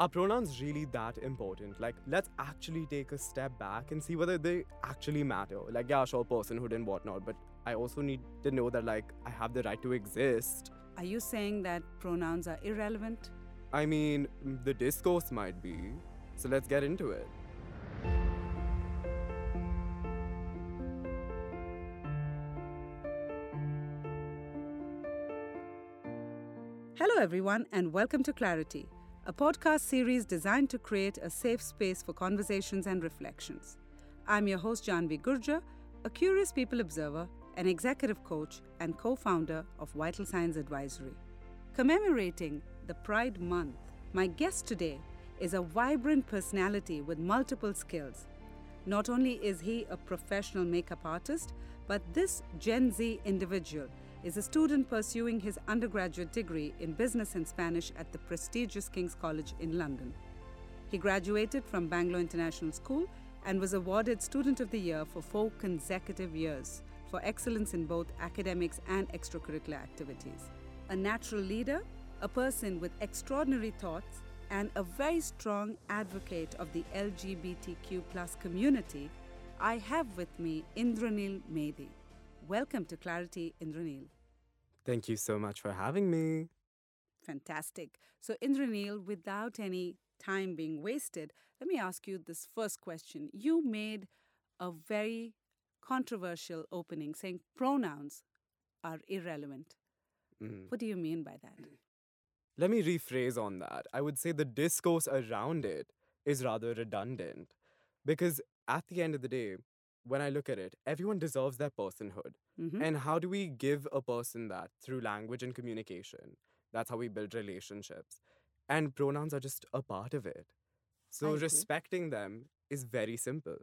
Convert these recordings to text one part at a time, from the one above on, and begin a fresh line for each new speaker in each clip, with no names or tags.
Are pronouns really that important? Like, let's actually take a step back and see whether they actually matter. Like, yeah, sure, personhood and whatnot, but I also need to know that, like, I have the right to exist.
Are you saying that pronouns are irrelevant?
I mean, mm, the discourse might be. So let's get into it.
Hello, everyone, and welcome to ClariTea, a podcast series designed to create a safe space for conversations and reflections. I'm your host, Jahnavi Gurjer, a curious people observer, an executive coach, and co founder of Vital Signs Advisory. Commemorating the Pride Month, my guest today is a vibrant personality with multiple skills. Not only is he a professional makeup artist, but this Gen Z individual is a student pursuing his undergraduate degree in business and Spanish at the prestigious King's College in London. He graduated from Bangalore International School and was awarded Student of the Year for four consecutive years for excellence in both academics and extracurricular activities. A natural leader, a person with extraordinary thoughts, and a very strong advocate of the LGBTQ community, I have with me Indraneal Medhi. Welcome to ClariTea, Indraneal.
Thank you so much for having me.
Fantastic. So, Indraneal, without any time being wasted, let me ask you this first question. You made a very controversial opening saying pronouns are irrelevant.
Mm.
What do you mean by that?
Let me rephrase on that. I would say the discourse around it is rather redundant because at the end of the day, when I look at it, everyone deserves their personhood.
Mhm.
And how do we give a person that? Through language and communication. That's how we build relationships. And pronouns are just a part of it. So respecting them is very simple.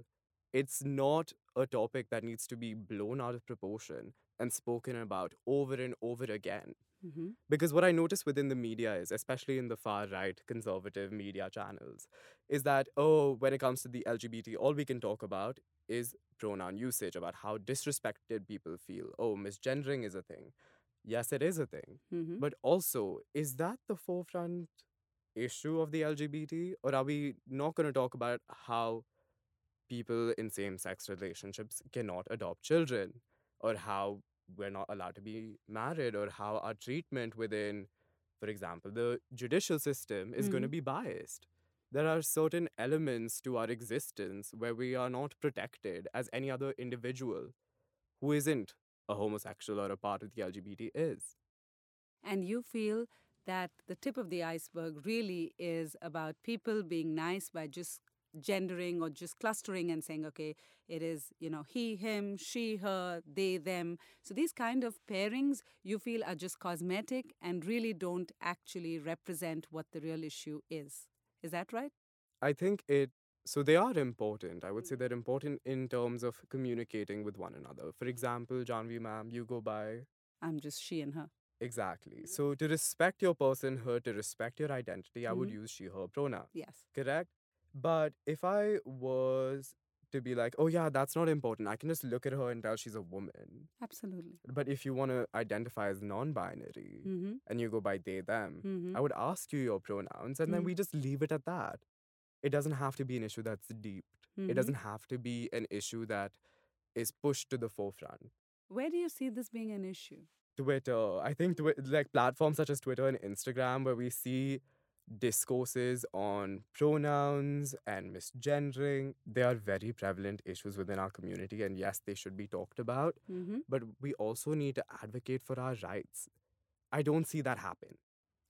It's not a topic that needs to be blown out of proportion and spoken about over and over again.
Mhm.
Because what I notice within the media is, especially in the far right conservative media channels, is that, oh, when it comes to the LGBT, all we can talk about is pronoun usage, about how disrespected people feel. Oh, misgendering is a thing. Yes, it is a thing.
Mhm.
But also, is that the forefront issue of the LGBT? Or are we not going to talk about how people in same sex relationships cannot adopt children? Or how we're not allowed to be married? Or how our treatment within, for example, the judicial system is going to be biased? There are certain elements to our existence where we are not protected as any other individual who isn't a homosexual or a part of the LGBT is.
And you feel that the tip of the iceberg really is about people being nice by just gendering or just clustering and saying, okay, it is, you know, he, him, she, her, they, them. So these kind of pairings you feel are just cosmetic and really don't actually represent what the real issue is. Is that right?
I think it so they are important. I would say they're important in terms of communicating with one another. For example, Jahnavi ma'am, you go by
I'm just she and her.
exactly. So to respect your personhood, to respect your identity, I would
Mhm.
use she her pronoun.
Yes.
Correct? But if I was to be like, oh yeah, that's not important. I can just look at her and tell she's a woman.
Absolutely.
But if you want to identify as non-binary
Mm-hmm.
and you go by they them,
Mm-hmm.
I would ask you your pronouns and then
Mm.
we just leave it at that. It doesn't have to be an issue that's deep. It doesn't have to be an issue that is pushed to the forefront.
Where do you see this being an issue?
Twitter, I think twi- like platforms such as Twitter and Instagram, where we see discourses on pronouns and misgendering, they are very prevalent issues within our community. And yes, they should be talked about,
Mm-hmm.
but we also need to advocate for our rights. I don't see that happen.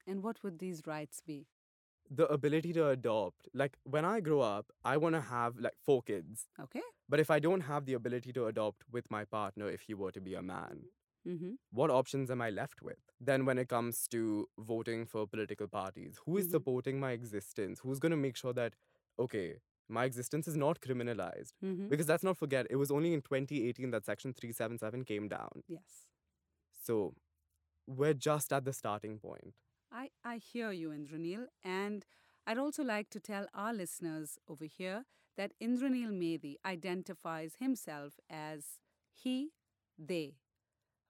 And what would these rights be?
The ability to adopt, like when I grow up, I want to have like four kids.
Okay.
But if I don't have the ability to adopt with my partner, if he were to be a man,
Mm-hmm.
what options am I left with? Then, when it comes to voting for political parties, who is
Mhm.
supporting my existence? Who's going to make sure that, okay, my existence is not criminalized?
Mm-hmm.
Because let's not forget, it was only in 2018 that Section 377 came down.
Yes.
So, we're just at the starting point.
I, I hear you, Indraneal. And I'd also like to tell our listeners over here that Indraneal Medhi identifies himself as he, they.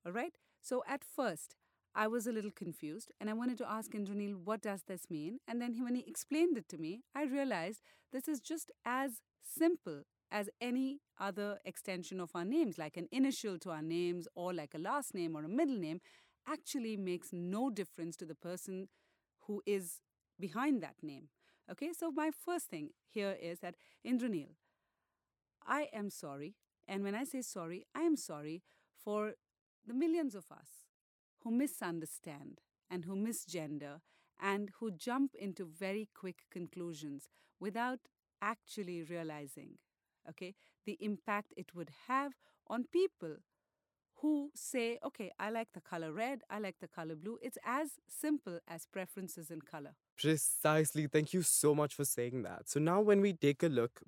All right? So at first, I was a little confused and I wanted to ask Indraneal, what does this mean? And then when he explained it to me, I realized this is just as simple as any other extension of our names, like an initial to our names or like a last name or a middle name, actually makes no difference to the person who is behind that name. Okay, so my first thing here is that Indraneal, I am sorry. And when I say sorry, I am sorry for the millions of us who misunderstand and who misgender and who jump into very quick conclusions without actually realizing okay the impact it would have on people who say okay i like the color red i like the color blue it's as simple as preferences in color
Precisely. Thank you so much for saying that. So now, when we take a look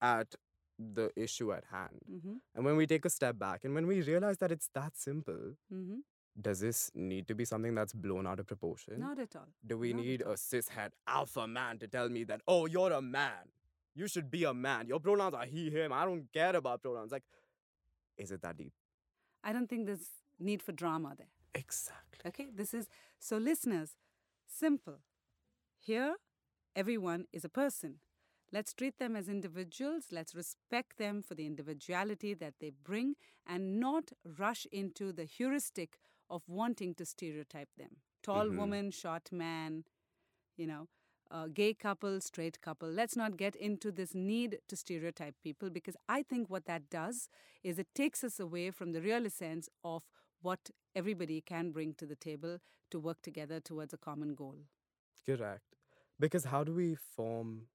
at the issue at hand,
mm-hmm.
and when we take a step back, and when we realize that it's that simple,
Mm-hmm.
does this need to be something that's blown out of proportion?
not at all
Do we
not
need a cishet alpha man to tell me that, oh, you're a man? You should be a man. Your pronouns are he, him. I don't care about pronouns. Like, is it that deep?
i don't think there's need for drama there
Exactly.
Okay, this is so, listeners, simple. Here, everyone is a person. Let's treat them as individuals. Let's respect them for the individuality that they bring and not rush into the heuristic of wanting to stereotype them. Tall
Mhm.
woman, short man, you know, uh, gay couple, straight couple. Let's not get into this need to stereotype people because I think what that does is it takes us away from the real essence of what everybody can bring to the table to work together towards a common goal.
Correct. Because how do we form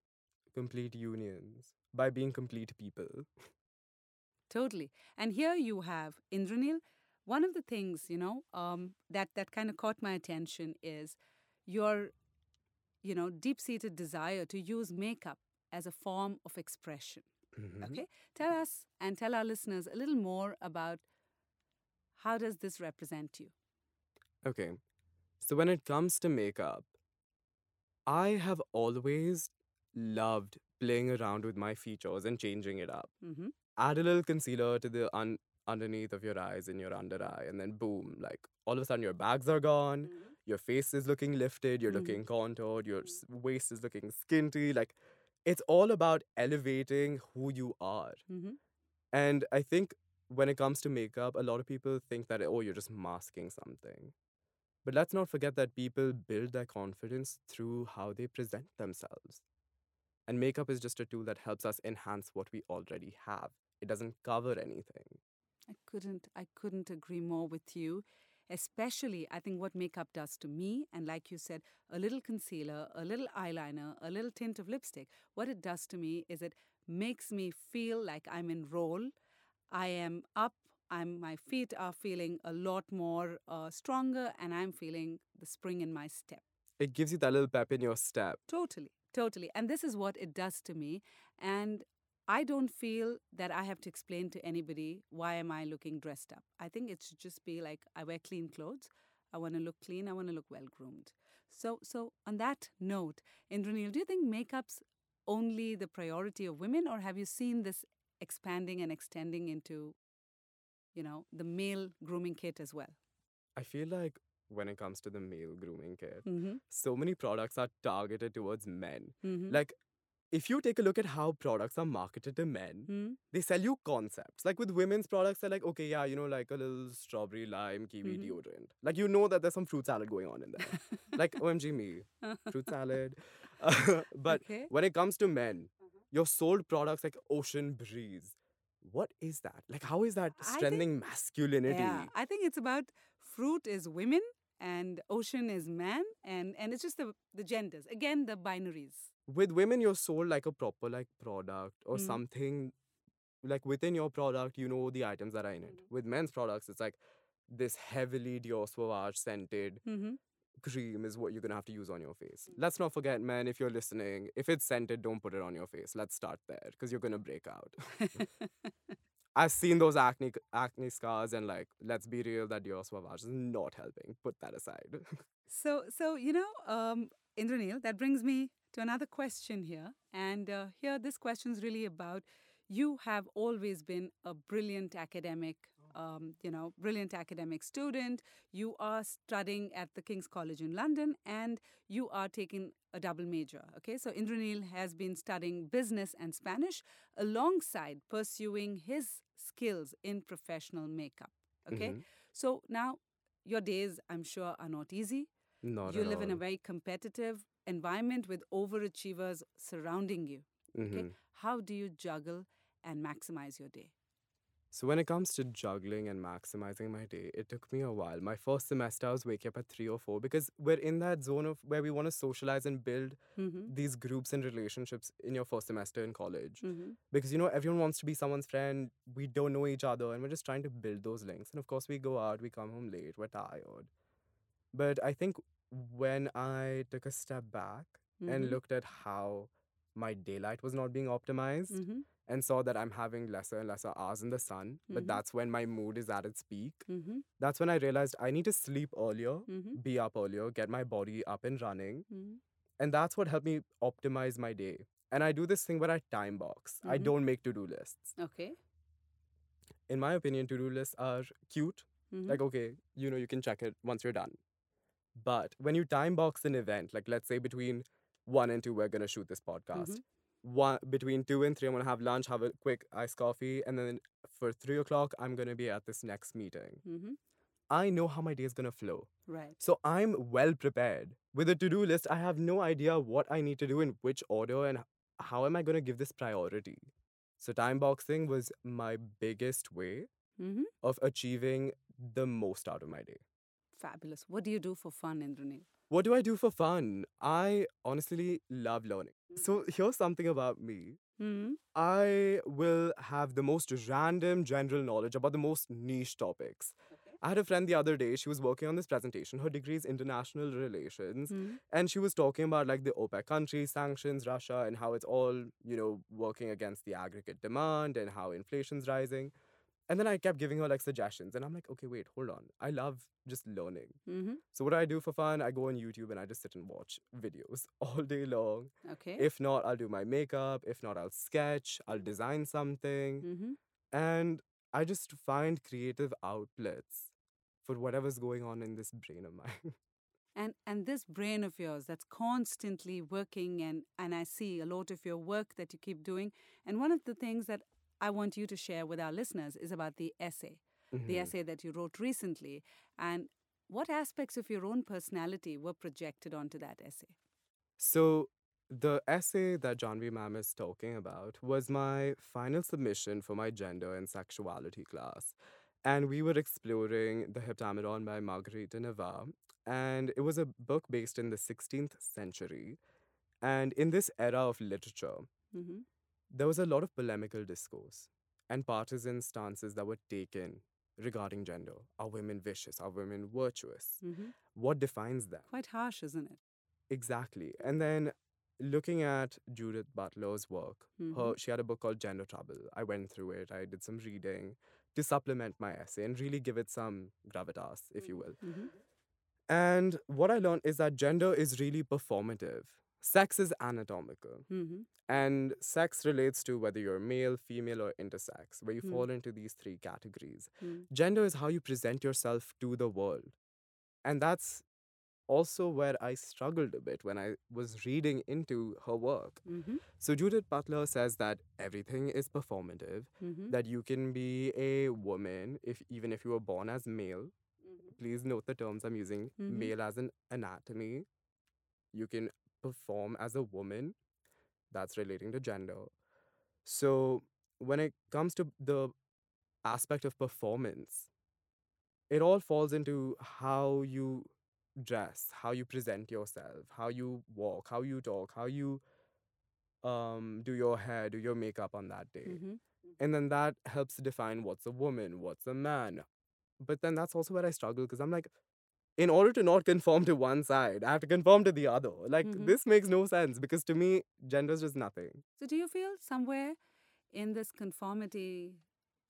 complete unions? By being complete people.
Totally. And here you have Indraneal. One of the things, you know, um, that, that kind of caught my attention is your, you know, deep-seated desire to use makeup as a form of expression.
Mhm.
Okay? Tell us and tell our listeners a little more about how does this represent you?
Okay. So when it comes to makeup, I have always loved playing around with my features and changing it up.
Mm-hmm.
Add a little concealer to the un- underneath of your eyes and your under eye, and then boom, like all of a sudden your bags are gone, your face is looking lifted, you're
Mhm.
looking contoured, your s- waist is looking skinty. Like it's all about elevating who you are.
Mm-hmm.
And I think when it comes to makeup, a lot of people think that, oh, you're just masking something. But let's not forget that people build their confidence through how they present themselves. And makeup is just a tool that helps us enhance what we already have. It doesn't cover anything.
I couldn't I couldn't agree more with you. Especially I think what makeup does to me and like you said a little concealer, a little eyeliner, a little tint of lipstick, what it does to me is it makes me feel like I'm in roll. I am up, I'm my feet are feeling a lot more uh, stronger and I'm feeling the spring in my step.
It gives you that little pep in your step.
Totally, totally. And this is what it does to me. And I don't feel that I have to explain to anybody why am I looking dressed up. I think it should just be like I wear clean clothes. I want to look clean. I want to look well groomed. So, so on that note, Indraneal, do you think makeup's only the priority of women, or have you seen this expanding and extending into, you know, the male grooming kit as well?
I feel like when it comes to the male grooming care.
Mm-hmm.
so many products are targeted towards men.
Mm-hmm.
Like, if you take a look at how products are marketed to men,
mm
they sell you concepts. Like with women's products, they're like, okay, yeah, you know, like a little strawberry lime kiwi
Mhm.
deodorant. Like you know that there's some fruit salad going on in there. like OMG me, fruit salad. but
okay.
when it comes to men, you're sold products like Ocean Breeze. What is that? Like, how is that
I think-
strengthening masculinity?
Yeah, I think it's about fruit is women and ocean is man, and and it's just the the genders again the binaries.
With women, you're sold like a proper like product or
Mm.
something. Like within your product, you know the items that are in it.
Mm-hmm.
With men's products, it's like this heavily Dior Sauvage scented
Mm-hmm.
cream is what you're gonna have to use on your face. Let's not forget, man, if you're listening, if it's scented, don't put it on your face. Let's start there because you're gonna break out. I've seen those acne acne scars, and like, let's be real, that Dior Sauvage is not helping. Put that aside.
so so you know, um, Indraneal, that brings me to another question here, and uh, here this question is really about. You have always been a brilliant academic um, you know, brilliant academic student. You are studying at the King's College in London, and you are taking a double major. Okay, so Indraneal has been studying business and Spanish alongside pursuing his skills in professional makeup. Okay,
Mhm.
so now your days, I'm sure, are not easy.
Not
you live in a very competitive environment with overachievers surrounding you. Okay,
Mhm.
how do you juggle and maximize your day?
So when it comes to juggling and maximizing my day, it took me a while. My first semester, I was waking up at three or four because we're in that zone of where we want to socialize and build
Mm-hmm.
these groups and relationships in your first semester in college.
Mm-hmm.
Because you know everyone wants to be someone's friend. We don't know each other, and we're just trying to build those links. And of course, we go out, we come home late, we're tired. But I think when I took a step back and
Mhm.
looked at how my daylight was not being optimized
Mm-hmm.
And saw that I'm having lesser and lesser hours in the sun, but
Mhm.
that's when my mood is at its peak.
Mm-hmm.
That's when I realized I need to sleep earlier,
Mm-hmm.
be up earlier, get my body up and running.
Mm-hmm.
And that's what helped me optimize my day. And I do this thing where I time box. I
Mhm.
don't make to do lists.
Okay.
In my opinion, to do lists are cute.
Mm-hmm.
Like, okay, you know, you can check it once you're done. But when you time box an event, like let's say between one and two, we're going to shoot this podcast. One between two and three, I'm gonna have lunch, have a quick iced coffee, and then for three o'clock, I'm gonna be at this next meeting.
mm-hmm.
I know how my day is gonna flow.
Right.
So I'm well prepared. With a to-do list, I have no idea what I need to do in which order and how am I gonna give this priority. So time boxing was my biggest way
Mm-hmm.
of achieving the most out of my day.
Fabulous. What do you do for fun, Indraneal?
What do I do for fun? I honestly love learning. So here's something about me.
Mm-hmm.
I will have the most random general knowledge about the most niche topics.
Okay.
I had a friend the other day, she was working on this presentation. Her degree is international relations.
Mm-hmm.
And she was talking about like the OPEC countries, sanctions, Russia, and how it's all, you know, working against the aggregate demand and how inflation's rising. And then I kept giving her like suggestions. And I'm like, okay, wait, hold on. I love just learning.
Mm-hmm.
So what do I do for fun? I go on YouTube and I just sit and watch videos all day long.
Okay.
If not, I'll do my makeup. If not, I'll sketch. I'll design something.
mm-hmm.
And I just find creative outlets for whatever's going on in this brain of mine.
And and this brain of yours that's constantly working and and I see a lot of your work that you keep doing. And one of the things that I want you to share with our listeners is about the essay, the
Mhm.
essay that you wrote recently, and what aspects of your own personality were projected onto that essay.
So the essay that Jahnavi ma'am is talking about was my final submission for my gender and sexuality class. And we were exploring the Heptameron by Marguerite de Navarre. And it was a book based in the 16th century. And in this era of literature,
Mm-hmm.
There was a lot of polemical discourse and partisan stances that were taken regarding gender. Are women vicious? Are women virtuous?
Mm-hmm.
What defines them?
Quite harsh, isn't it?
Exactly. And then looking at Judith Butler's work, her
Mhm.
she had a book called Gender Trouble. I went through it. I did some reading to supplement my essay and really give it some gravitas, if you will.
Mm-hmm.
And what I learned is that gender is really performative. Sex is anatomical.
Mm-hmm.
And sex relates to whether you're male, female, or intersex, where you
Mm.
fall into these three categories.
Mm.
Gender is how you present yourself to the world. And that's also where I struggled a bit when I was reading into her work.
Mm-hmm.
So Judith Butler says that everything is performative,
Mm-hmm.
that you can be a woman if even if you were born as male. Please note the terms I'm using.
Mhm.
Male as an anatomy. You can perform as a woman. That's relating to gender. So when it comes to the aspect of performance, it all falls into how you dress, how you present yourself, how you walk, how you talk, how you um do your hair, do your makeup on that day.
Mm-hmm.
And then that helps define what's a woman, what's a man. But then that's also where I struggle because I'm like, in order to not conform to one side, I have to conform to the other. Like,
Mhm.
this makes no sense because to me, gender's just nothing.
So, do you feel somewhere in this conformity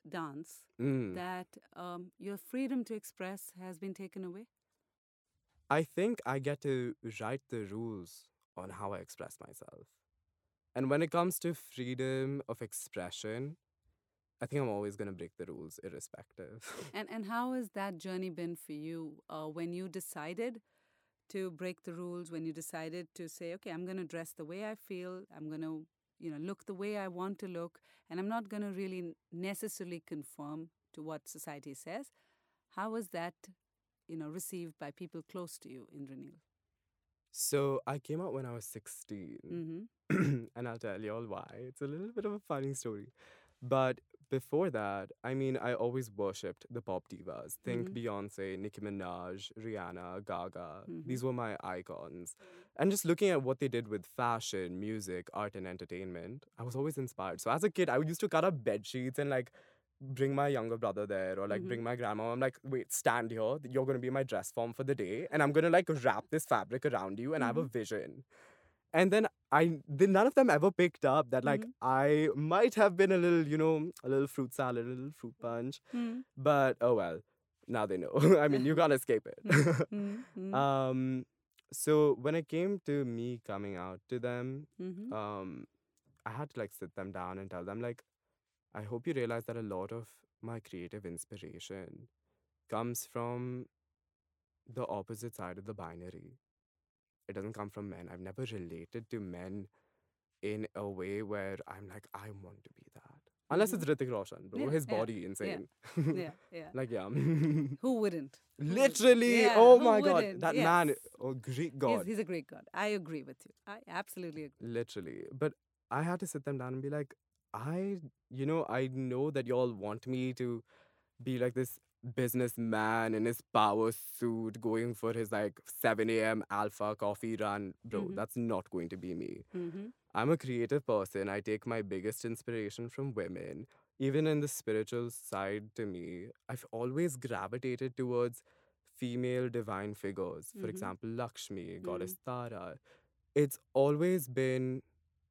dance
Mm.
that um, your freedom to express has been taken away?
I think I get to write the rules on how I express myself. And when it comes to freedom of expression, I think I'm always going to break the rules irrespective.
And and how has that journey been for you uh, when you decided to break the rules? When you decided to say, okay, I'm going to dress the way I feel. I'm going to you know look the way I want to look, and I'm not going to really necessarily conform to what society says. How was that, you know, received by people close to you, Indraneal?
so I came out when I was 16.
Mm-hmm.
and I'll tell you all why. It's a little bit of a funny story. But before that, I mean, I always worshipped the pop divas. Think
Mhm.
Beyonce, Nicki Minaj, Rihanna, Gaga.
Mhm.
These were my icons. And just looking at what they did with fashion, music, art, and entertainment, I was always inspired. So as a kid, I used to cut up bed sheets and like bring my younger brother there or like
Mhm.
bring my grandma. I'm like, wait, stand here. You're going to be my dress form for the day. And I'm going to like wrap this fabric around you and I have a vision. And then I, then none of them ever picked up that like
Mhm.
I might have been a little, you know, a little fruit salad, a little fruit punch.
Mm,
But oh well, now they know. I mean, you can't escape it.
mm, mm,
um, so when it came to me coming out to them,
mhm.
um, I had to like sit them down and tell them like, I hope you realize that a lot of my creative inspiration comes from the opposite side of the binary. It doesn't come from men. I've never related to men in a way where I'm like, I want to be that. Unless it's mm-hmm. Hrithik Roshan, bro.
Yeah,
His
yeah,
body insane.
yeah, yeah.
like yeah.
Who wouldn't?
Literally,
Yeah,
oh my god, that
Yes.
man, oh Greek god,
he's a Greek god. I agree with you. I absolutely agree.
literally. But I had to sit them down and be like, I, you know, I know that y'all want me to be like this businessman in his power suit going for his like 7 a.m. alpha coffee run. Bro,
Mhm.
that's not going to be me.
Mm-hmm.
I'm a creative person. I take my biggest inspiration from women. Even in the spiritual side to me, I've always gravitated towards female divine figures. For
Mhm.
example, Lakshmi, goddess Tara. It's always been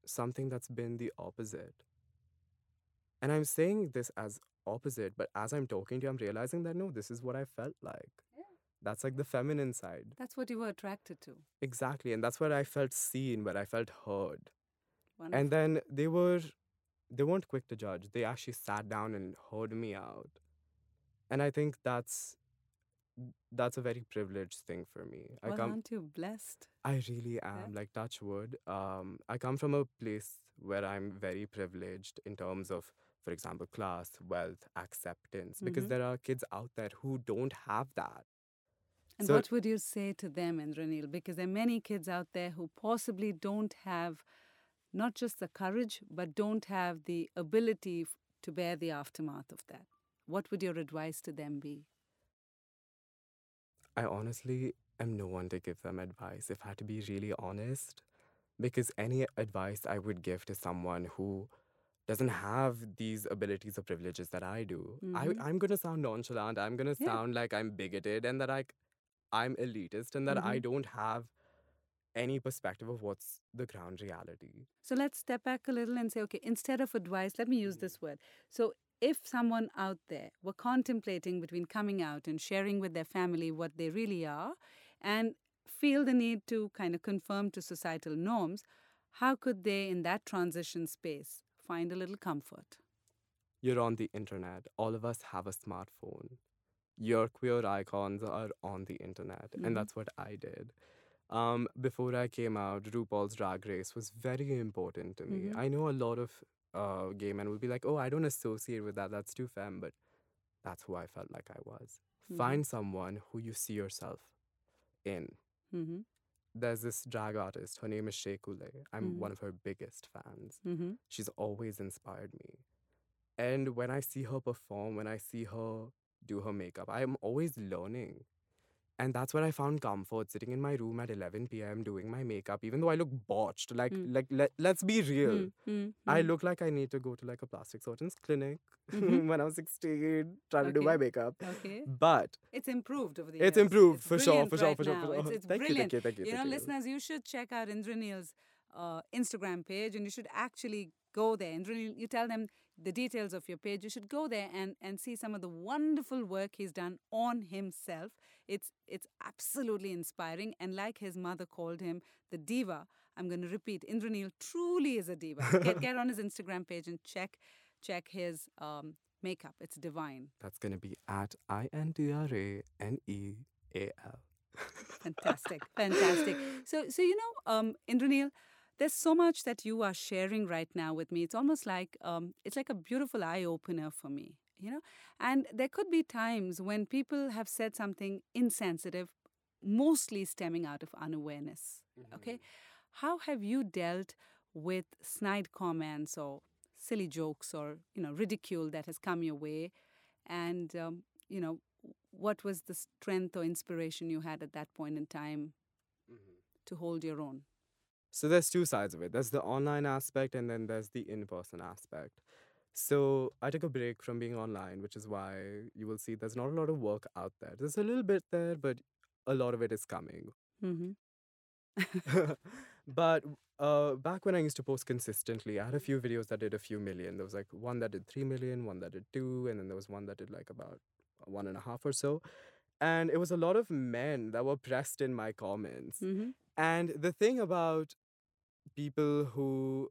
something that's been the opposite. And I'm saying this as opposite, but as I'm talking to you, I'm realizing that no, this is what I felt like.
Yeah.
That's like the feminine side.
That's what you were attracted to.
Exactly. And that's where I felt seen, where I felt heard.
Wonderful.
And then they were they weren't quick to judge. They actually sat down and heard me out. And I think that's that's a very privileged thing for me. I
well,
come
aren't you blessed?
I really am like touch wood. Um I come from a place where I'm very privileged in terms of for example class, wealth, acceptance because
Mhm.
there are kids out there who don't have that.
And
So-
what would you say to them, Indraneal? Because there are many kids out there who possibly don't have not just the courage, but don't have the ability to bear the aftermath of that. What would your advice to them be?
I honestly am no one to give them advice, if I had to be really honest. Because any advice I would give to someone who doesn't have these abilities or privileges that I do,
Mhm.
I, I'm gonna sound nonchalant. I'm gonna
Yeah.
sound like I'm bigoted and that I, I'm elitist and that I
Mhm.
don't have any perspective of what's the ground reality.
So let's step back a little and say, okay, instead of advice, let me use this word. So if someone out there were contemplating between coming out and sharing with their family what they really are and feel the need to kind of conform to societal norms, how could they, in that transition space, find a little comfort?
You're on the internet. All of us have a smartphone. Your queer icons are on the internet.
Mhm.
And that's what I did. Um, before I came out, RuPaul's Drag Race was very important to me.
Mhm.
I know a lot of uh, gay men will be like, oh, I don't associate with that. That's too femme. But that's who I felt like I was.
Mhm.
Find someone who you see yourself in.
Mm-hmm.
There's this drag artist. Her name is Shea Coulee. I'm
Mhm.
one of her biggest fans
Mm-hmm.
she's always inspired me. And when I see her perform, when I see her do her makeup, I'm always learning. And that's where I found comfort sitting in my room at 11 p.m. doing my makeup, even though I look botched. Like,
Mm.
like let, let's be real.
Mm-hmm.
I look like I need to go to like a plastic surgeon's clinic
Mhm.
when I was 16, trying to do my makeup.
Okay.
But
It's improved over the years.
it's improved for sure, for sure,
right
for sure, for sure.
It's, it's
thank
brilliant.
you, thank you, thank you.
You know,
you.
listeners, you should check out Indraneal's uh, Instagram page and you should actually go there. Indraneal, you tell them the details of your page. You should go there and, and see some of the wonderful work he's done on himself. It's, it's absolutely inspiring. And like his mother called him, the diva, I'm going to repeat, Indraneal truly is a diva. get, get on his Instagram page and check check his um, makeup. It's divine.
That's going to be at I N D R A N E A L.
Fantastic, fantastic. So, so you know, um, Indraneal, there's so much that you are sharing right now with me. It's almost like um, it's like a beautiful eye opener for me, you know. And there could be times when people have said something insensitive, mostly stemming out of unawareness. Okay, how have you dealt with snide comments or silly jokes or you know ridicule that has come your way, and um, you know what was the strength or inspiration you had at that point in time to hold your own?
So there's two sides of it. There's the online aspect and then there's the in-person aspect. So I took a break from being online, which is why you will see there's not a lot of work out there. There's a little bit there, but a lot of it is coming.
Mm-hmm.
but uh, back when I used to post consistently, I had a few videos that did a few million. There was like one that did three million, one that did two, and then there was one that did like about one and a half or so. And it was a lot of men that were pressed in my comments.
Mm-hmm.
And the thing about people who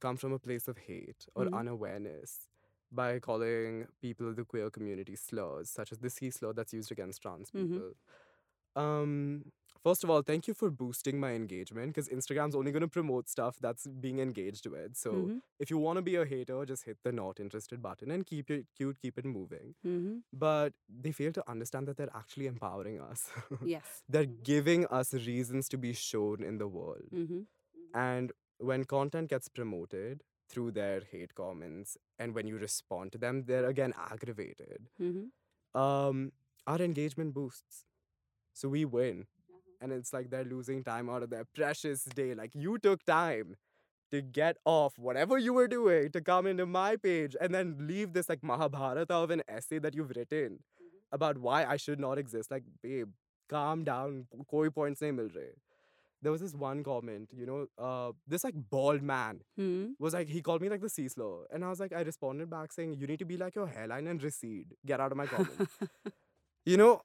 come from a place of hate or
Mhm.
unawareness by calling people the queer community slurs, such as the C slur that's used against trans
Mhm.
people. Um, first of all, thank you for boosting my engagement because Instagram's only going to promote stuff that's being engaged with. So
Mm-hmm.
if you want to be a hater, just hit the not interested button and keep it cute, keep it moving.
Mm-hmm.
But they fail to understand that they're actually empowering us.
Yes.
they're giving us reasons to be shown in the world.
Mm-hmm.
And when content gets promoted through their hate comments and when you respond to them, they're again aggravated.
Mm-hmm.
Um, our engagement boosts. So we win. And it's like they're losing time out of their precious day. Like you took time to get off whatever you were doing to come into my page and then leave this like Mahabharata of an essay that you've written about why I should not exist. Like, babe, calm down. Koi points nahi mil rahe. There was this one comment, you know, uh, this like bald man
Mm-hmm.
was like, he called me like the sea slow. And I was like, I responded back saying, you need to be like your hairline and recede. Get out of my comment. you know?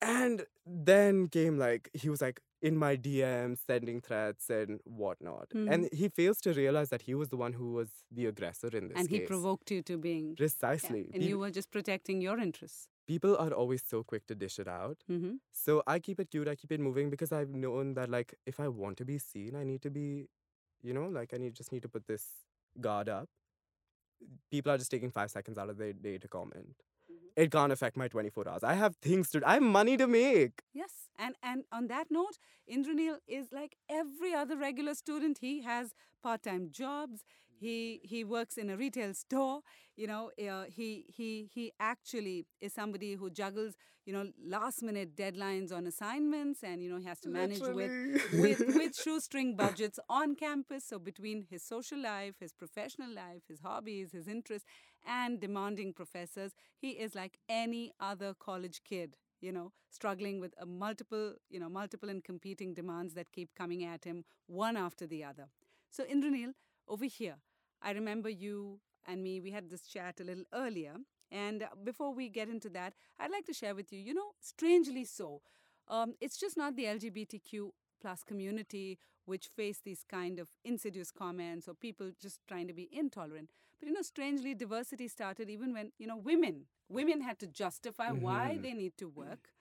And then came like, he was like in my DMs, sending threats and whatnot. And he fails to realize that he was the one who was the aggressor in this
and he provoked you to being. yeah,
Precisely.
And you were just protecting your interests.
People are always so quick to dish it out.
Mm-hmm.
So I keep it cute, I keep it moving because I've known that like if I want to be seen, I need to be, you know, like I need just need to put this guard up. People are just taking five seconds out of their day to comment. It can't affect my 24 hours. I have things to do. I have money to make.
Yes, and and on that note, Indraneal is like every other regular student. He has part-time jobs. He he works in a retail store. You know, uh, he he he actually is somebody who juggles you know last-minute deadlines on assignments, and you know he has to manage with with with shoestring budgets on campus. So between his social life, his professional life, his hobbies, his interests, and demanding professors, he is like any other college kid. You know, struggling with a multiple, you know, multiple and competing demands that keep coming at him one after the other. So Indraneal, over here, I remember you and me. We had this chat a little earlier, and uh, before we get into that, I'd like to share with you. You know, strangely so, um, it's just not the LGBTQ plus community which face these kind of insidious comments or people just trying to be intolerant. But you know, strangely, diversity started even when you know women women had to justify why
Mhm.
they need to work.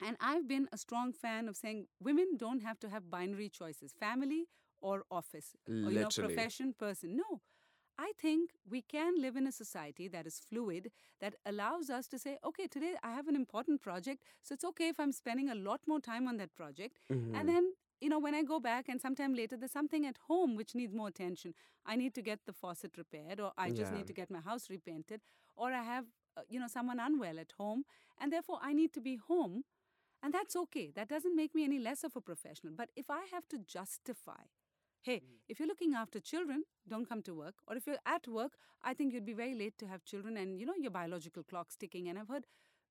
And I've been a strong fan of saying women don't have to have binary choices, family or office, or you know,
Literally.
profession, person. No. I think we can live in a society that is fluid, that allows us to say, okay, today I have an important project, so it's okay if I'm spending a lot more time on that project.
Mhm.
And then, you know, when I go back and sometime later there's something at home which needs more attention. I need to get the faucet repaired, or I just
Yeah.
need to get my house repainted, or I have, uh, you know, someone unwell at home, and therefore I need to be home. And that's okay. That doesn't make me any less of a professional. But if I have to justify, hey, mm. if you're looking after children, don't come to work. Or if you're at work, I think you'd be very late to have children and, you know, your biological clock's ticking. And I've heard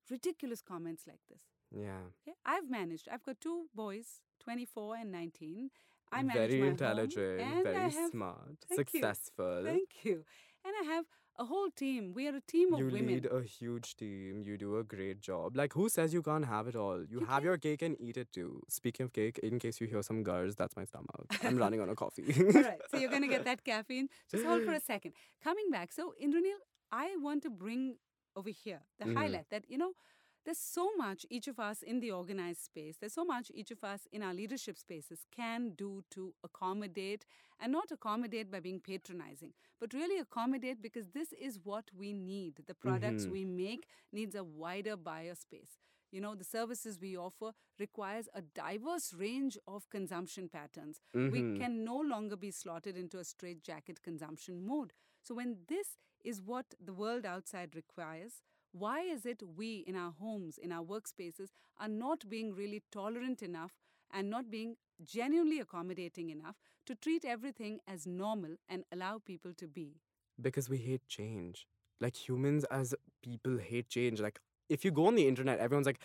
ridiculous comments like this.
yeah.
Okay? I've managed. I've got two boys, 24 and 19. I manage
very
my home,
intelligent,
and I
very
have,
smart,
Thank you.
successful.
Thank you. And I have a whole team. We are a team of
you
women.
You lead a huge team. You do a great job. Like, who says you can't have it all? You,
You
have
can.
your cake and eat it too. Speaking of cake, in case you hear some gurs, that's my stomach. I'm running on a coffee.
All right. So you're going to get that caffeine. Just hold for a second. Coming back. So, Indraneal, I want to bring over here the
Mhm.
highlight that, you know, there's so much each of us in the organized space, there's so much each of us in our leadership spaces can do to accommodate and not accommodate by being patronizing, but really accommodate because this is what we need. The products
Mhm.
we make needs a wider buyer space. You know, the services we offer requires a diverse range of consumption patterns.
Mhm.
We can no longer be slotted into a straitjacket consumption mode. So when this is what the world outside requires, why is it we in our homes, in our workspaces, are not being really tolerant enough and not being genuinely accommodating enough to treat everything as normal and allow people to be?
because we hate change. Like humans as people hate change. Like if you go on the internet, everyone's like,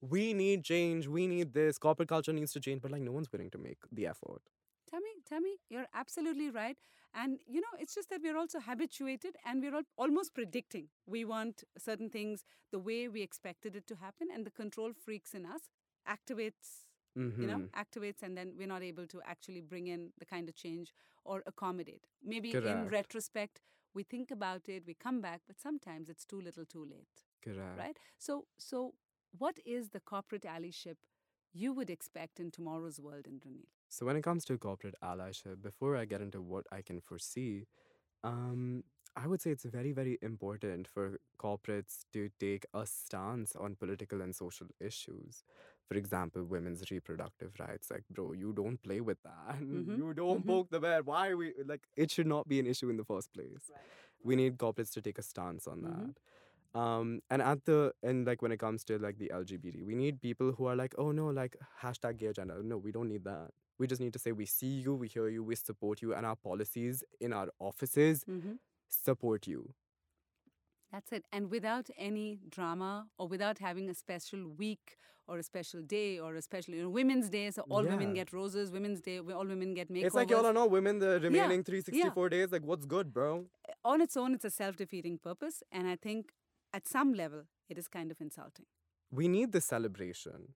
we need change, we need this, corporate culture needs to change, but like no one's willing to make the effort.
Tammy, Tammy, you're absolutely right. And you know, it's just that we're also habituated and we're al- almost predicting. We want certain things the way we expected it to happen, and the control freaks in us activates, you know,
Mhm.
activates, and then we're not able to actually bring in the kind of change or accommodate. Maybe in retrospect, we think about it, we come back, but sometimes it's too little, too late
Correct.
right? So, so what is the corporate allyship you would expect in tomorrow's world, Indranil?
So when it comes to corporate allyship, before I get into what I can foresee, um, I would say it's very, very important for corporates to take a stance on political and social issues. For example, women's reproductive rights. Like, bro, you don't play with that.
Mhm,
You don't
mhm.
poke the bear. Why are we like? It should not be an issue in the first place. We need corporates to take a stance on
Mhm.
that. Um, and at the and like when it comes to like the LGBT, we need people who are like, oh no, like hashtag gay agenda. No, we don't need that. We just need to say we see you, we hear you, we support you, and our policies in our offices
Mm-hmm.
support you.
That's it. And without any drama or without having a special week or a special day or a special, you know, Women's Day, so all women get roses. Women's Day, where all women get makeovers.
It's like y'all are not women the remaining 364
yeah.
days. Like, what's good, bro?
On its own, it's a self defeating purpose. And I think at some level, it is kind of insulting.
We need the celebration.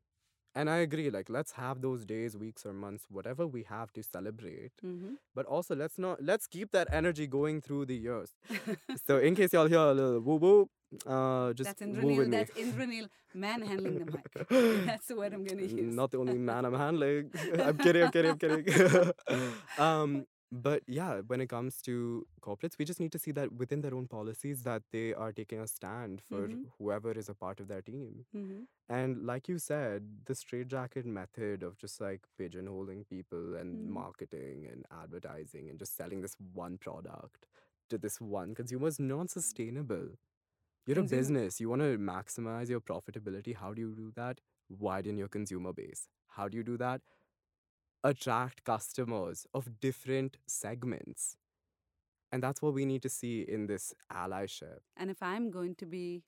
And I agree, like, let's have those days, weeks, or months, whatever we have to celebrate.
Mm-hmm.
But also, let's not, let's keep that energy going through the years. so, in case y'all hear a little woo woo, uh, just
that's Indraneal.
me.
That's Indraneal manhandling the mic. That's the word I'm going to use.
Not the only man I'm handling. I'm kidding, I'm kidding, I'm kidding. um, but yeah, when it comes to corporates, we just need to see that within their own policies that they are taking a stand for
Mhm.
whoever is a part of their team.
Mm-hmm.
And like you said, the straitjacket method of just like pigeonholing people and
Mhm.
marketing and advertising and just selling this one product to this one consumer is not sustainable. You're
Consumer-
a business. You want to maximize your profitability. How do you do that? Widen your consumer base. How do you do that? Attract customers of different segments. And that's what we need to see in this allyship.
And if I'm going to be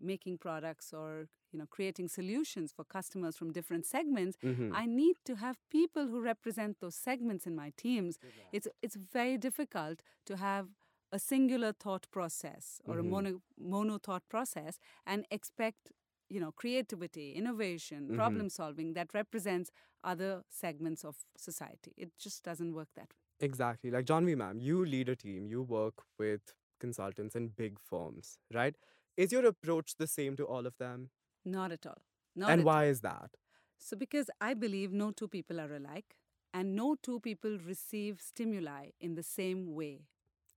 making products or you know creating solutions for customers from different segments,
Mhm.
I need to have people who represent those segments in my teams. It's it's very difficult to have a singular thought process or
Mhm.
a mono mono thought process and expect you know creativity, innovation,
Mhm.
problem solving that represents other segments of society. It just doesn't work that way.
Exactly. Like Jahnavi Ma'am, you lead a team, you work with consultants and big firms, right? Is your approach the same to all of them?
Not at all. Not
and why is that?
So, because I believe no two people are alike and no two people receive stimuli in the same way.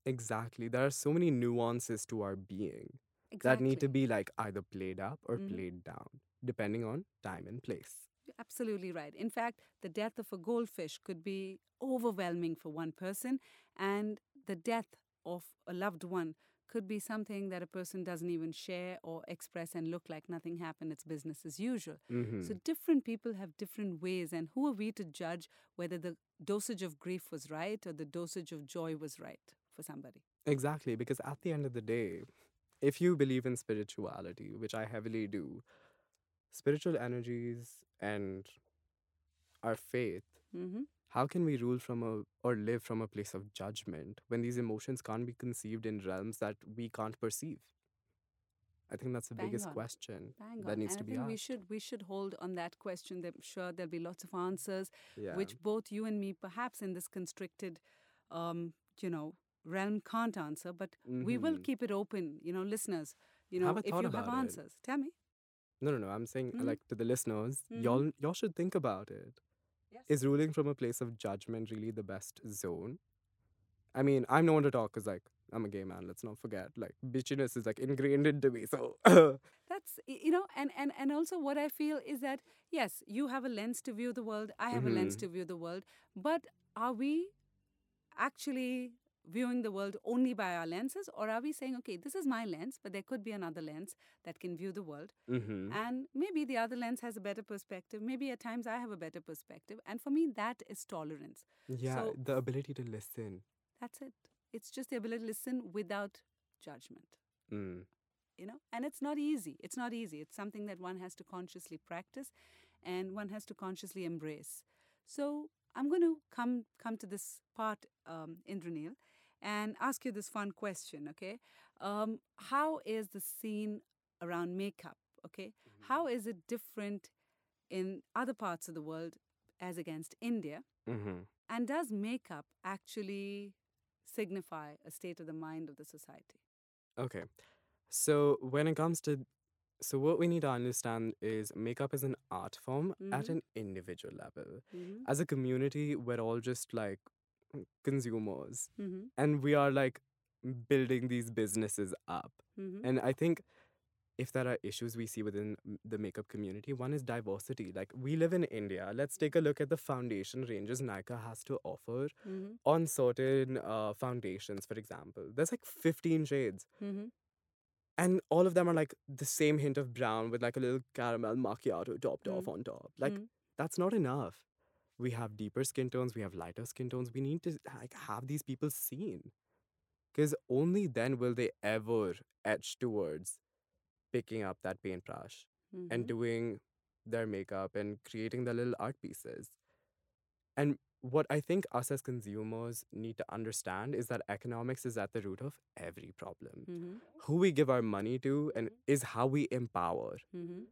Exactly. There are so many nuances to our being
Exactly.
that need to be like either played up or
Mhm.
played down, depending on time and place.
You're absolutely right. In fact, the death of a goldfish could be overwhelming for one person, and the death of a loved one could be something that a person doesn't even share or express and look like nothing happened. It's business as usual.
Mhm.
So, different people have different ways, and who are we to judge whether the dosage of grief was right or the dosage of joy was right for somebody?
Exactly. Because at the end of the day, if you believe in spirituality, which I heavily do, spiritual energies and our faith
hmm
how can we rule from a or live from a place of judgment when these emotions can't be conceived in realms that we can't perceive? I think that's the
Bang
biggest
on.
question
Bang
that
on.
needs
and
to
I
be
think we should we should hold on that question. I'm sure there'll be lots of answers,
Yeah.
which both you and me, perhaps in this constricted, um, you know, realm, can't answer. But we will
Mhm.
keep it open. You know, listeners. You know, if you have
about it.
answers, tell me.
No, no, no. I'm saying
Mhm.
like to the listeners,
Mhm.
y'all y'all should think about it.
Yes.
Is ruling from a place of judgment really the best zone? I mean, I'm no one to talk because like I'm a gay man. Let's not forget, like bitchiness is like ingrained into me. So
That's you know, and and and also what I feel is that yes, you have a lens to view the world. I have a lens
Mhm.
to view the world. But are we actually viewing the world only by our lenses, or are we saying, okay, this is my lens, but there could be another lens that can view the world,
hmm
and maybe the other lens has a better perspective. Maybe at times I have a better perspective, and for me, that is tolerance.
yeah,
So-
the ability to listen.
That's it. It's just the ability to listen without judgment.
Mm.
you know and it's not easy it's not easy it's something that one has to consciously practice and one has to consciously embrace so i'm going to come come to this part um, Indraneal and ask you this fun question okay um, how is the scene around makeup okay how is it different in other parts of the world as against india
hmm
and does makeup actually signify a state of the mind of the society
Okay. So when it comes to so what we need to understand is makeup is an art form at
Mhm.
an individual level.
mm-hmm.
As a community, we're all just like consumers
Mm-hmm.
and we are like building these businesses up.
Mm-hmm.
And I think if there are issues we see within the makeup community, one is diversity. Like we live in India. Let's take a look at the foundation ranges Nykaa has to offer
Mm-hmm.
on certain uh, foundations, for example. There's like 15 shades.
Mm-hmm.
And all of them are like the same hint of brown with like a little caramel macchiato topped off
Mm.
on top. Like
Mm.
that's not enough. We have deeper skin tones, we have lighter skin tones. We need to like have these people seen. Because only then will they ever etch towards picking up that paintbrush and
Mhm.
doing their makeup and creating their little art pieces. And what I think us as consumers need to understand is that economics is at the root of every problem.
Mhm.
Who we give our money to and is how we empower.
Mhm.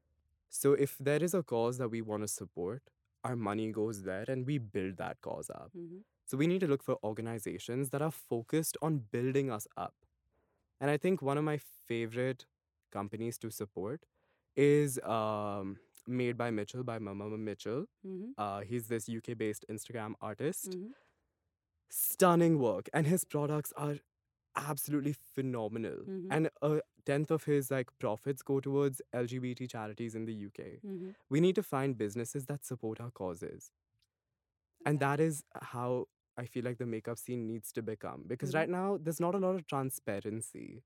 So if there is a cause that we want to support, our money goes there and we build that cause up.
Mhm.
So we need to look for organizations that are focused on building us up. And I think one of my favorite companies to support is um, Made by Mitchell by Mama Mitchell.
Mhm.
Uh, he's this UK based Instagram artist.
Mhm.
Stunning work, and his products are absolutely phenomenal.
Mhm.
And a tenth of his like profits go towards LGBT charities in the UK.
Mhm.
We need to find businesses that support our causes. And that is how I feel like the makeup scene needs to become. Because
Mhm.
right now, there's not a lot of transparency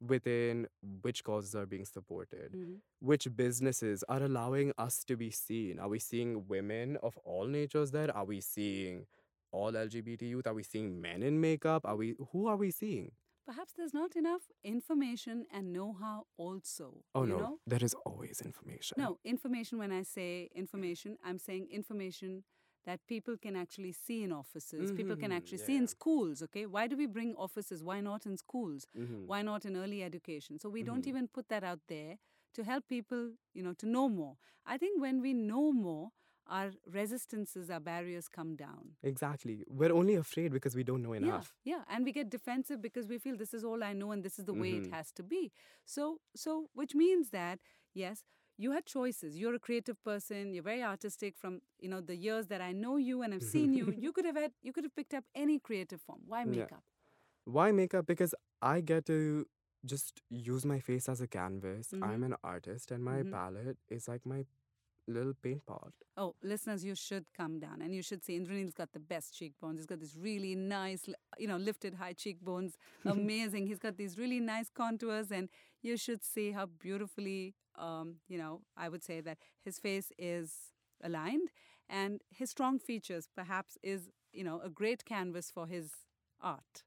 within which causes are being supported,
Mhm.
which businesses are allowing us to be seen. Are we seeing women of all natures there? Are we seeing all LGBT youth? Are we seeing men in makeup? Are we who are we seeing?
Perhaps there's not enough information and know-how also.
Oh
you
no,
know?
there is always information.
No, information when I say information, I'm saying information that people can actually see in offices, people can
Mhm,
actually
yeah,
see in schools, okay? Why do we bring offices? Why not in schools?
Mhm.
Why not in early education? So we don't
Mhm.
even put that out there to help people, you know, to know more. I think when we know more, our resistances, our barriers come down.
Exactly. We're only afraid because we don't know enough.
Yeah, yeah, and we get defensive because we feel this is all I know and this is the way it
Mhm.
has to be. So, so which means that yes, you had choices. You're a creative person. You're very artistic. From you know the years that I know you and I've seen you, you could have had you could have picked up any creative form. Why
Yeah.
makeup?
Why makeup? Because I get to just use my face as a canvas. I'm
Mhm.
an artist, and my
Mhm.
palette is like my little paint pot.
Oh, listeners, you should come down and you should see Indraneal's got the best cheekbones. He's got these really nice, you know, lifted high cheekbones. Amazing. He's got these really nice contours, and you should see how beautifully, um, you know, I would say that his face is aligned and his strong features perhaps is, you know, a great canvas for his art.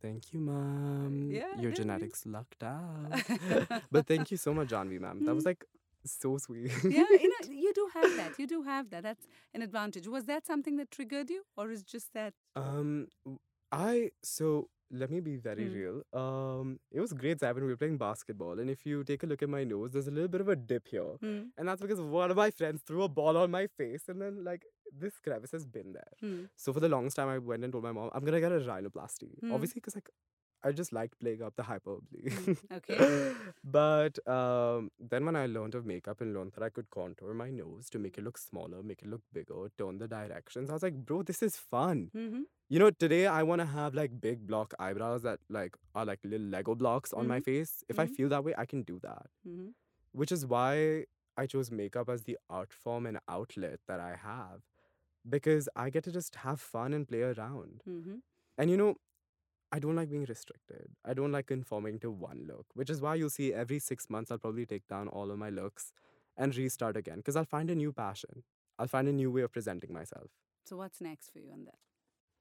Thank you, ma'am.
yeah,
Your genetics lucked out. but thank you so much, Jahnavi, ma'am. That was
Mm.
like so sweet.
yeah, you know, you do have that. You do have that. That's an advantage. Was that something that triggered you, or is just that?
Um, I so let me be very
Mm.
real. Um, it was grade seven. We were playing basketball, and if you take a look at my nose, there's a little bit of a dip here,
Hmm.
and that's because one of my friends threw a ball on my face, and then like this crevice has been there.
Hmm.
So for the longest time, I went and told my mom, I'm gonna get a rhinoplasty.
Mm.
Obviously, because like I just liked playing up the hyperbole.
Okay.
but um, then when I learned of makeup and learned that I could contour my nose to make it look smaller, make it look bigger, turn the directions, I was like, bro, this is fun.
Mm-hmm.
You know, today I want to have like big block eyebrows that like are like little Lego blocks on my
Mhm.
face. If I
Mhm.
feel that way, I can do that.
Mm-hmm.
Which is why I chose makeup as the art form and outlet that I have. Because I get to just have fun and play around.
Mm-hmm.
And you know, I don't like being restricted. I don't like conforming to one look, which is why you'll see every six months I'll probably take down all of my looks and restart again because I'll find a new passion. I'll find a new way of presenting myself.
So what's next for you on that?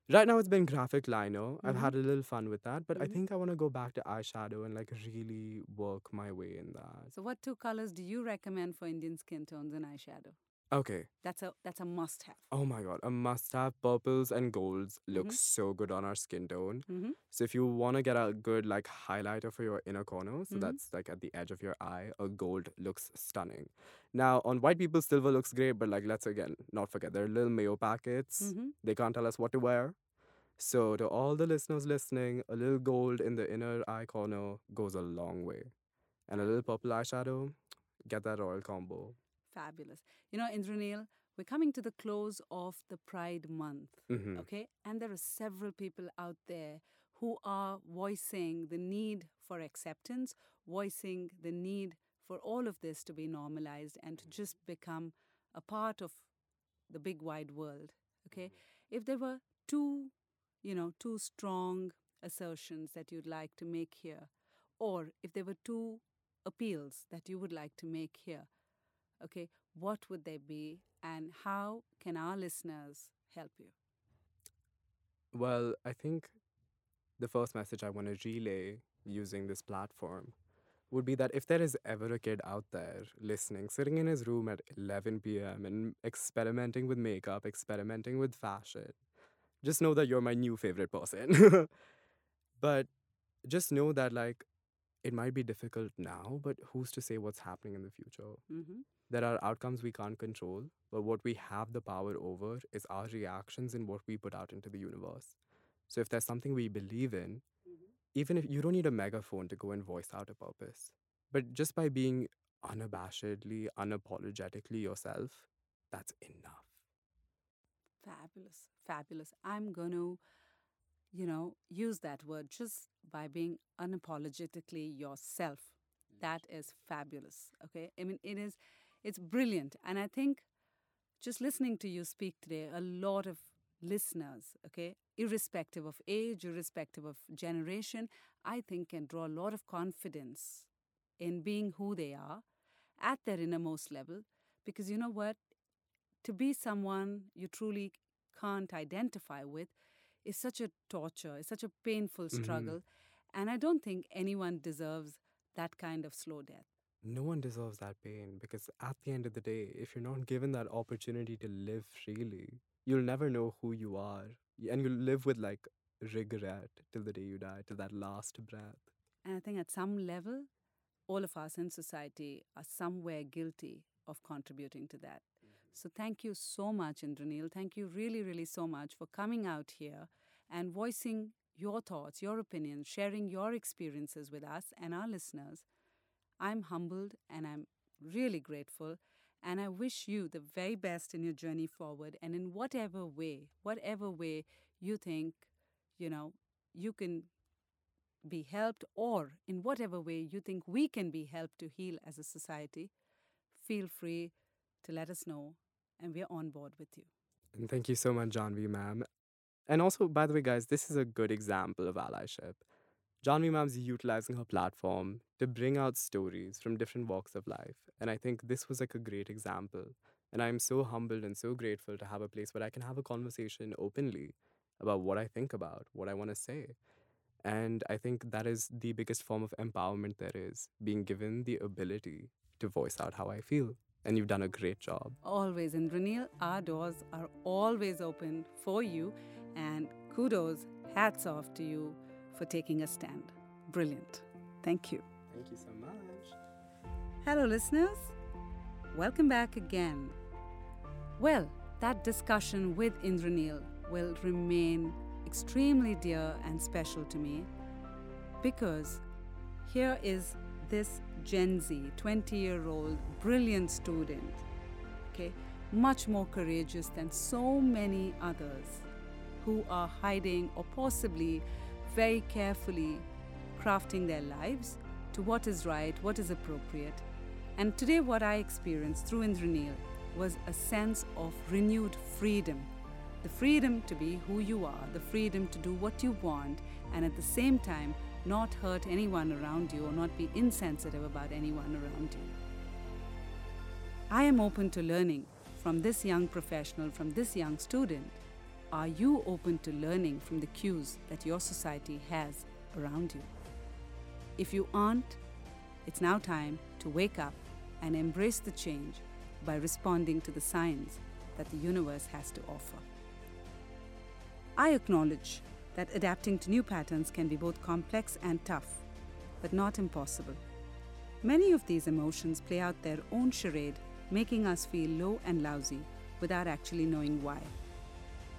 Right now, it's been graphic liner. I've
Mhm.
had a little fun with that, but I
Mhm.
think I want to go back to eyeshadow and like really work my way in that.
So what two colors do you recommend for Indian skin tones in eyeshadow?
Okay.
That's a that's a must have.
Oh my god, a must have. Purples and golds look
Mhm.
so good on our skin tone.
Mm-hmm.
So if you want to get a good like highlighter for your inner corner, so
Mhm.
that's like at the edge of your eye, a gold looks stunning. Now on white people, silver looks great, but like let's again not forget there are little mayo packets.
Mm-hmm.
They can't tell us what to wear. So to all the listeners listening, a little gold in the inner eye corner goes a long way, and a little purple eyeshadow, get that royal combo.
Fabulous. You know, Indraneal, we're coming to the close of the Pride Month.
hmm
Okay. And there are several people out there who are voicing the need for acceptance, voicing the need for all of this to be normalized and to just become a part of the big wide world. Okay. If there were two, you know, two strong assertions that you'd like to make here, or if there were two appeals that you would like to make here, okay, what would they be and how can our listeners help you?
Well, I think the first message I want to relay using this platform would be that if there is ever a kid out there listening, sitting in his room at 11 p.m. and experimenting with makeup, experimenting with fashion, just know that you're my new favorite person. but just know that, like, it might be difficult now, but who's to say what's happening in the future?
Mm-hmm.
There are outcomes we can't control, but what we have the power over is our reactions and what we put out into the universe. So if there's something we believe in, even if you don't need a megaphone to go and voice out a purpose, but just by being unabashedly, unapologetically yourself, that's enough.
Fabulous, fabulous. I'm going to, you know, use that word just by being unapologetically yourself. That is fabulous. Okay. I mean, it is, it's brilliant. And I think just listening to you speak today, a lot of listeners, okay, irrespective of age, irrespective of generation, I think can draw a lot of confidence in being who they are at their innermost level. Because you know what? To be someone you truly can't identify with is such a torture, it's such a painful
Mhm.
struggle. And I don't think anyone deserves that kind of slow death.
No one deserves that pain because at the end of the day, if you're not given that opportunity to live freely, you'll never know who you are. And you'll live with like regret till the day you die, till that last breath.
And I think at some level, all of us in society are somewhere guilty of contributing to that. So thank you so much, Indraneal. Thank you really, really so much for coming out here and voicing your thoughts, your opinions, sharing your experiences with us and our listeners. I'm humbled and I'm really grateful. And I wish you the very best in your journey forward and in whatever way, whatever way you think, you know, you can be helped, or in whatever way you think we can be helped to heal as a society, feel free to let us know, and we're on board with you.
And thank you so much, John Jahnavi ma'am. And also, by the way, guys, this is a good example of allyship. Jahnavi ma'am's utilizing her platform to bring out stories from different walks of life. And I think this was like a great example. And I'm so humbled and so grateful to have a place where I can have a conversation openly about what I think about, what I want to say. And I think that is the biggest form of empowerment there is being given the ability to voice out how I feel. And you've done a great job.
Always. Indraneal, our doors are always open for you. And kudos, hats off to you for taking a stand. Brilliant. Thank you.
Thank you so much.
Hello, listeners. Welcome back again. Well, that discussion with Indraneal will remain extremely dear and special to me because here is this Gen Z, 20 year old, brilliant student, okay, much more courageous than so many others who are hiding or possibly very carefully crafting their lives to what is right, what is appropriate. And today, what I experienced through Indraneal was a sense of renewed freedom the freedom to be who you are, the freedom to do what you want, and at the same time, not hurt anyone around you or not be insensitive about anyone around you. I am open to learning from this young professional, from this young student. Are you open to learning from the cues that your society has around you? If you aren't, it's now time to wake up and embrace the change by responding to the signs that the universe has to offer. I acknowledge that adapting to new patterns can be both complex and tough, but not impossible. Many of these emotions play out their own charade, making us feel low and lousy without actually knowing why.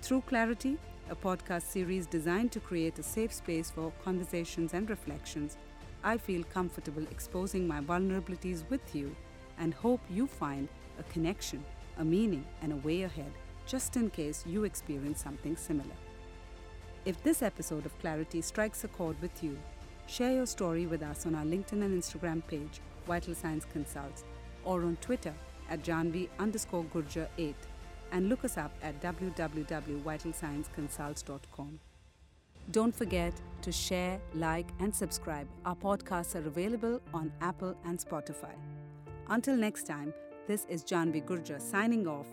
Through ClariTea, a podcast series designed to create a safe space for conversations and reflections, I feel comfortable exposing my vulnerabilities with you and hope you find a connection, a meaning, and a way ahead just in case you experience something similar. If this episode of ClariTea strikes a chord with you, share your story with us on our LinkedIn and Instagram page, Vital Signs Consults, or on Twitter at Jahnavi underscore Gurjer 8, and look us up at www.vitalsignsconsults.com. Don't forget to share, like, and subscribe. Our podcasts are available on Apple and Spotify. Until next time, this is Jahnavi Gurjer signing off.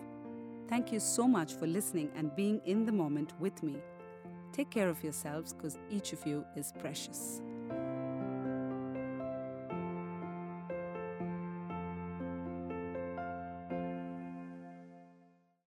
Thank you so much for listening and being in the moment with me. Take care of yourselves because each of you is precious.